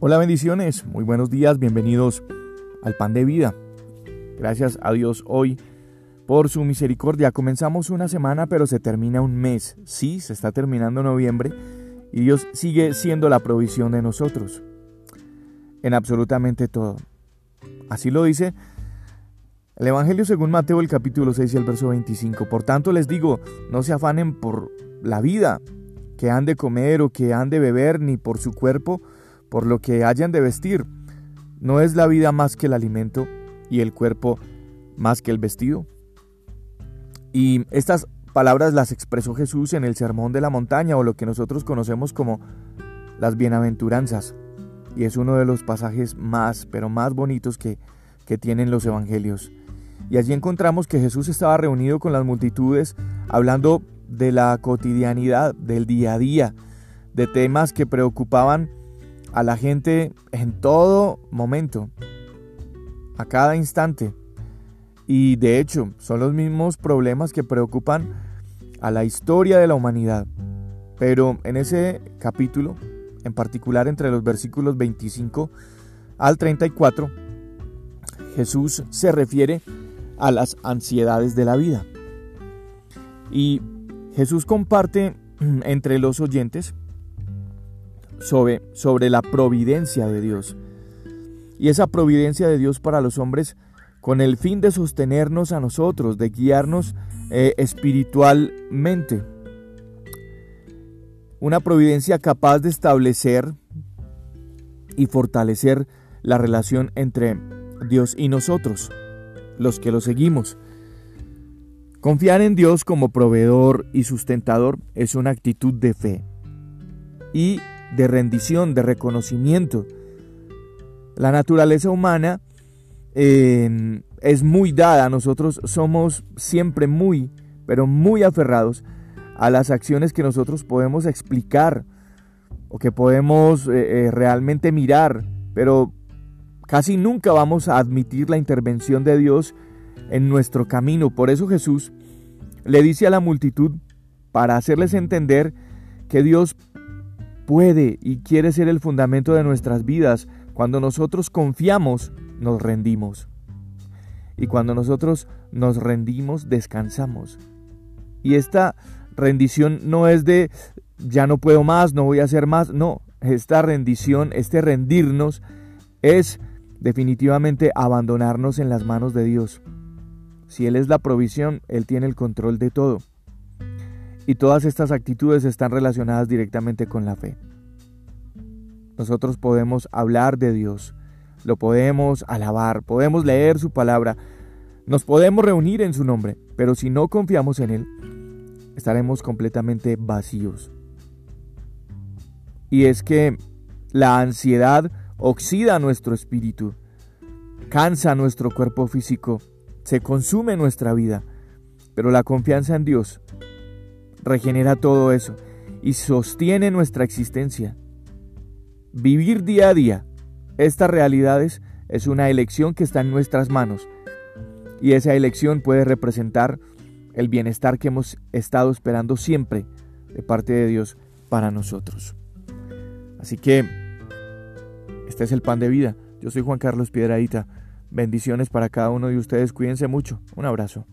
Hola bendiciones, muy buenos días, bienvenidos al pan de vida. Gracias a Dios hoy por su misericordia. Comenzamos una semana pero se termina un mes. Sí, se está terminando noviembre y Dios sigue siendo la provisión de nosotros en absolutamente todo. Así lo dice el Evangelio según Mateo el capítulo 6 y el verso 25. Por tanto les digo, no se afanen por la vida que han de comer o que han de beber, ni por su cuerpo, por lo que hayan de vestir. ¿No es la vida más que el alimento y el cuerpo más que el vestido? Y estas palabras las expresó Jesús en el Sermón de la Montaña o lo que nosotros conocemos como las bienaventuranzas. Y es uno de los pasajes más, pero más bonitos que, que tienen los evangelios. Y allí encontramos que Jesús estaba reunido con las multitudes hablando de la cotidianidad, del día a día, de temas que preocupaban a la gente en todo momento, a cada instante. Y de hecho, son los mismos problemas que preocupan a la historia de la humanidad. Pero en ese capítulo, en particular entre los versículos 25 al 34, Jesús se refiere a las ansiedades de la vida. Y Jesús comparte entre los oyentes sobre, sobre la providencia de Dios. Y esa providencia de Dios para los hombres con el fin de sostenernos a nosotros, de guiarnos eh, espiritualmente. Una providencia capaz de establecer y fortalecer la relación entre Dios y nosotros, los que lo seguimos. Confiar en Dios como proveedor y sustentador es una actitud de fe y de rendición, de reconocimiento. La naturaleza humana em, es muy dada, nosotros somos siempre muy, pero muy aferrados a las acciones que nosotros podemos explicar o que podemos eh, eh, realmente mirar, pero casi nunca vamos a admitir la intervención de Dios en nuestro camino. Por eso Jesús le dice a la multitud, para hacerles entender que Dios puede y quiere ser el fundamento de nuestras vidas. Cuando nosotros confiamos, nos rendimos. Y cuando nosotros nos rendimos, descansamos. Y esta rendición no es de ya no puedo más, no voy a hacer más. No, esta rendición, este rendirnos, es definitivamente abandonarnos en las manos de Dios. Si Él es la provisión, Él tiene el control de todo. Y todas estas actitudes están relacionadas directamente con la fe. Nosotros podemos hablar de Dios, lo podemos alabar, podemos leer su palabra, nos podemos reunir en su nombre, pero si no confiamos en Él, estaremos completamente vacíos. Y es que la ansiedad oxida nuestro espíritu, cansa nuestro cuerpo físico, se consume nuestra vida, pero la confianza en Dios regenera todo eso y sostiene nuestra existencia. Vivir día a día estas realidades es una elección que está en nuestras manos y esa elección puede representar el bienestar que hemos estado esperando siempre de parte de Dios para nosotros. Así que este es el pan de vida. Yo soy Juan Carlos Piedradita. Bendiciones para cada uno de ustedes. Cuídense mucho. Un abrazo.